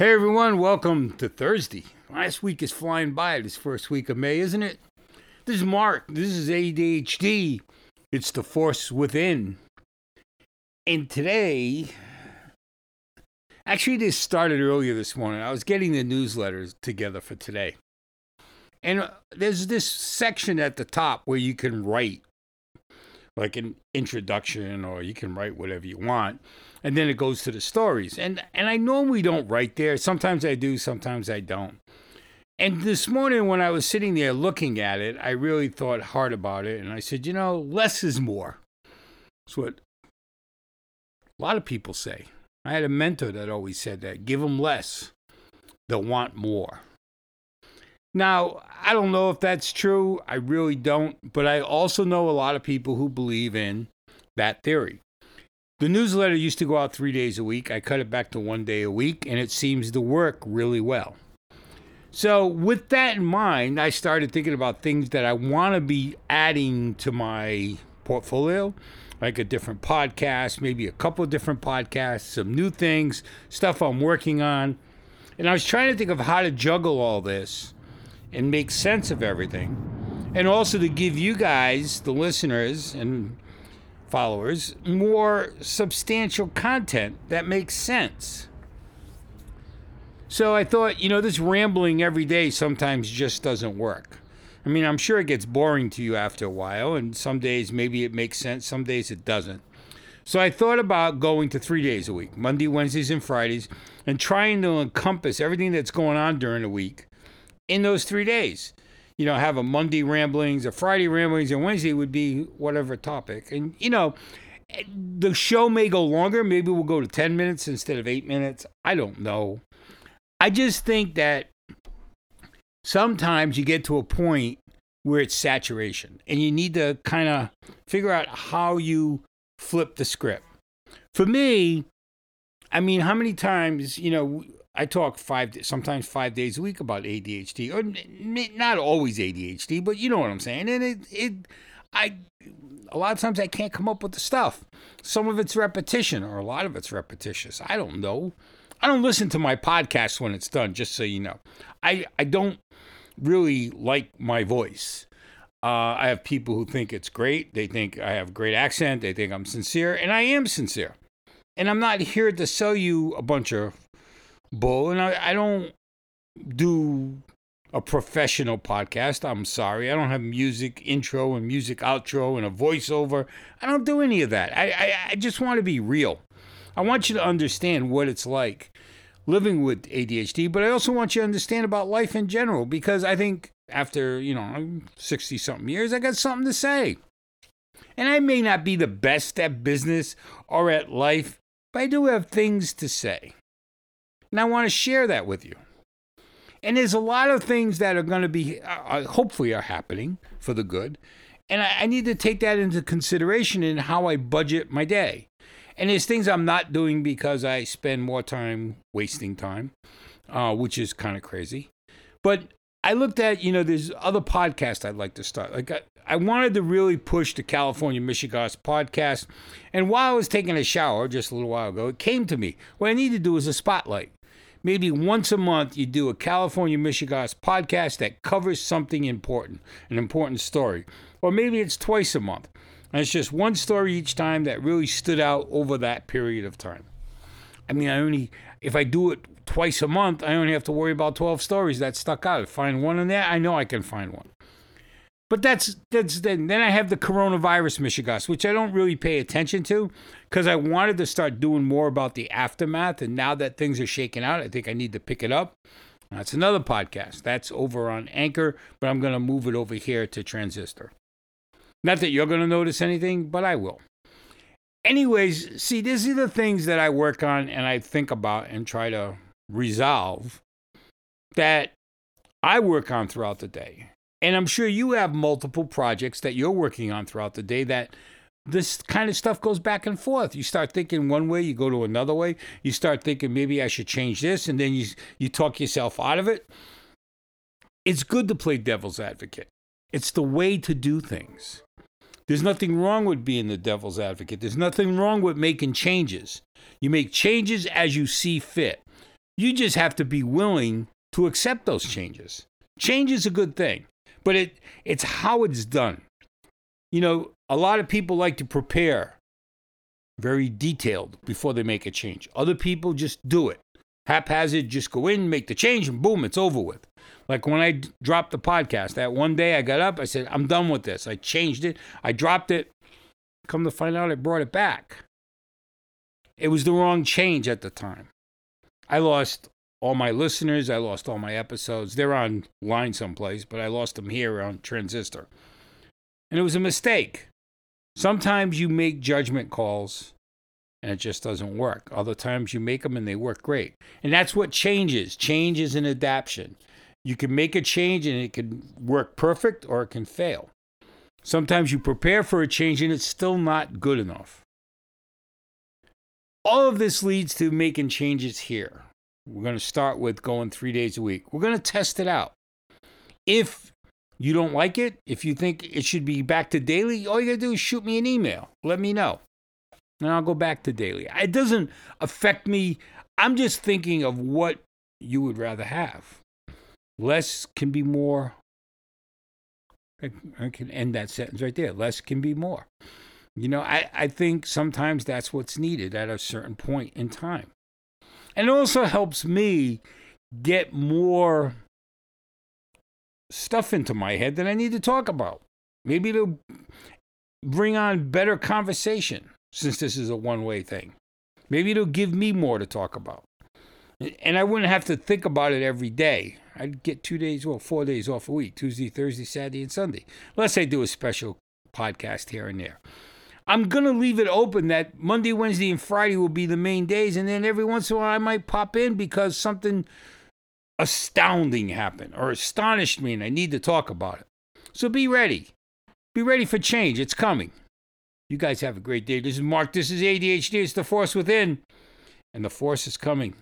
Hey everyone, welcome to Thursday. Last week is flying by, this first week of May, isn't it? This is Mark. This is ADHD. It's the force within. And today, actually, this started earlier this morning. I was getting the newsletters together for today. And uh, there's this section at the top where you can write like an introduction or you can write whatever you want. And then it goes to the stories. And and i normally don't write there. Sometimes i do sometimes i don't. And this morning when i was sitting there looking at it i really thought hard about it. And i said you know less is more. That's what a lot of people say. I had a mentor that always said that give them less they'll want more now, I don't know if that's true. I really don't. But I also know a lot of people who believe in that theory. The newsletter used to go out three days a week. I cut it back to one day a week, and it seems to work really well. So, with that in mind, I started thinking about things that I want to be adding to my portfolio, like a different podcast, maybe a couple of different podcasts, some new things, stuff I'm working on. And I was trying to think of how to juggle all this and make sense of everything. And also to give you guys, the listeners and followers, more substantial content that makes sense. So I thought, you know, this rambling every day sometimes just doesn't work. I mean, I'm sure it gets boring to you after a while, and some days maybe it makes sense, some days it doesn't. So I thought about going to three days a week Monday, Wednesdays, and Fridays and trying to encompass everything that's going on during the week in those three days. You know, have a Monday ramblings, a Friday ramblings, and Wednesday would be whatever topic. And, you know, the show may go longer. Maybe we'll go to 10 minutes instead of eight minutes. I don't know. I just think that sometimes you get to a point where it's saturation and you need to kind of figure out how you flip the script. For me, I mean, how many times, you know, I talk five, sometimes five days a week about ADHD, or not always ADHD, but you know what I'm saying. And it, it, I, a lot of times I can't come up with the stuff. Some of it's repetition, or a lot of it's repetitious. I don't know. I don't listen to my podcast when it's done, just so you know. I, I don't really like my voice. Uh, I have people who think it's great. They think I have great accent. They think I'm sincere, and I am sincere. And I'm not here to sell you a bunch of bull. And I, I don't do a professional podcast. I'm sorry. I don't have music intro and music outro and a voiceover. I don't do any of that. I, I, I just want to be real. I want you to understand what it's like living with ADHD, but I also want you to understand about life in general because I think after, you know, 60 something years, I got something to say. And I may not be the best at business or at life, but I do have things to say. And I want to share that with you. And there's a lot of things that are going to be, uh, uh, hopefully, are happening for the good. And I, I need to take that into consideration in how I budget my day. And there's things I'm not doing because I spend more time wasting time, uh, which is kind of crazy. But I looked at, you know, there's other podcasts I'd like to start. Like I, I wanted to really push the California Michigas podcast. And while I was taking a shower just a little while ago, it came to me. What I need to do is a spotlight maybe once a month you do a California Michigas podcast that covers something important, an important story. Or maybe it's twice a month. And it's just one story each time that really stood out over that period of time. I mean, I only, if I do it twice a month, I only have to worry about 12 stories that stuck out. Find one in there, I know I can find one. But that's that's then. Then I have the coronavirus Michigas, which I don't really pay attention to because I wanted to start doing more about the aftermath. And now that things are shaking out, I think I need to pick it up. That's another podcast. That's over on Anchor, but I'm going to move it over here to Transistor. Not that you're going to notice anything, but I will. Anyways, see, these are the things that I work on and I think about and try to resolve that I work on throughout the day. And I'm sure you have multiple projects that you're working on throughout the day that this kind of stuff goes back and forth. You start thinking one way, you go to another way. You start thinking maybe I should change this, and then you you talk yourself out of it. It's good to play devil's advocate. It's the way to do things. There's nothing wrong with being the devil's advocate. There's nothing wrong with making changes. You make changes as you see fit. You just have to be willing to accept those changes. Change is a good thing, but it it's how it's done. You know, a lot of people like to prepare very detailed before they make a change. Other people just do it. Haphazard, just go in, make the change, and boom, it's over with. Like when I d- dropped the podcast, that one day I got up, I said, I'm done with this. I changed it, I dropped it. Come to find out, I brought it back. It was the wrong change at the time. I lost all my listeners, I lost all my episodes. They're online someplace, but I lost them here on Transistor. And it was a mistake. Sometimes you make judgment calls and it just doesn't work. Other times you make them and they work great. And that's what changes. Change is an adaptation. You can make a change and it can work perfect or it can fail. Sometimes you prepare for a change and it's still not good enough. All of this leads to making changes here. We're going to start with going three days a week. We're going to test it out. If you don't like it, if you think it should be back to daily, all you got to do is shoot me an email. Let me know. And I'll go back to daily. It doesn't affect me. I'm just thinking of what you would rather have. Less can be more. I can end that sentence right there. Less can be more. You know, I, I think sometimes that's what's needed at a certain point in time. And it also helps me get more stuff into my head that I need to talk about. Maybe to bring on better conversation since this is a one way thing. Maybe it'll give me more to talk about. And I wouldn't have to think about it every day. I'd get two days, well, four days off a week Tuesday, Thursday, Saturday, and Sunday. Unless I do a special podcast here and there. I'm going to leave it open that Monday, Wednesday, and Friday will be the main days. And then every once in a while, I might pop in because something astounding happened or astonished me and I need to talk about it. So be ready. Be ready for change. It's coming. You guys have a great day. This is Mark. This is ADHD. It's the force within, and the force is coming.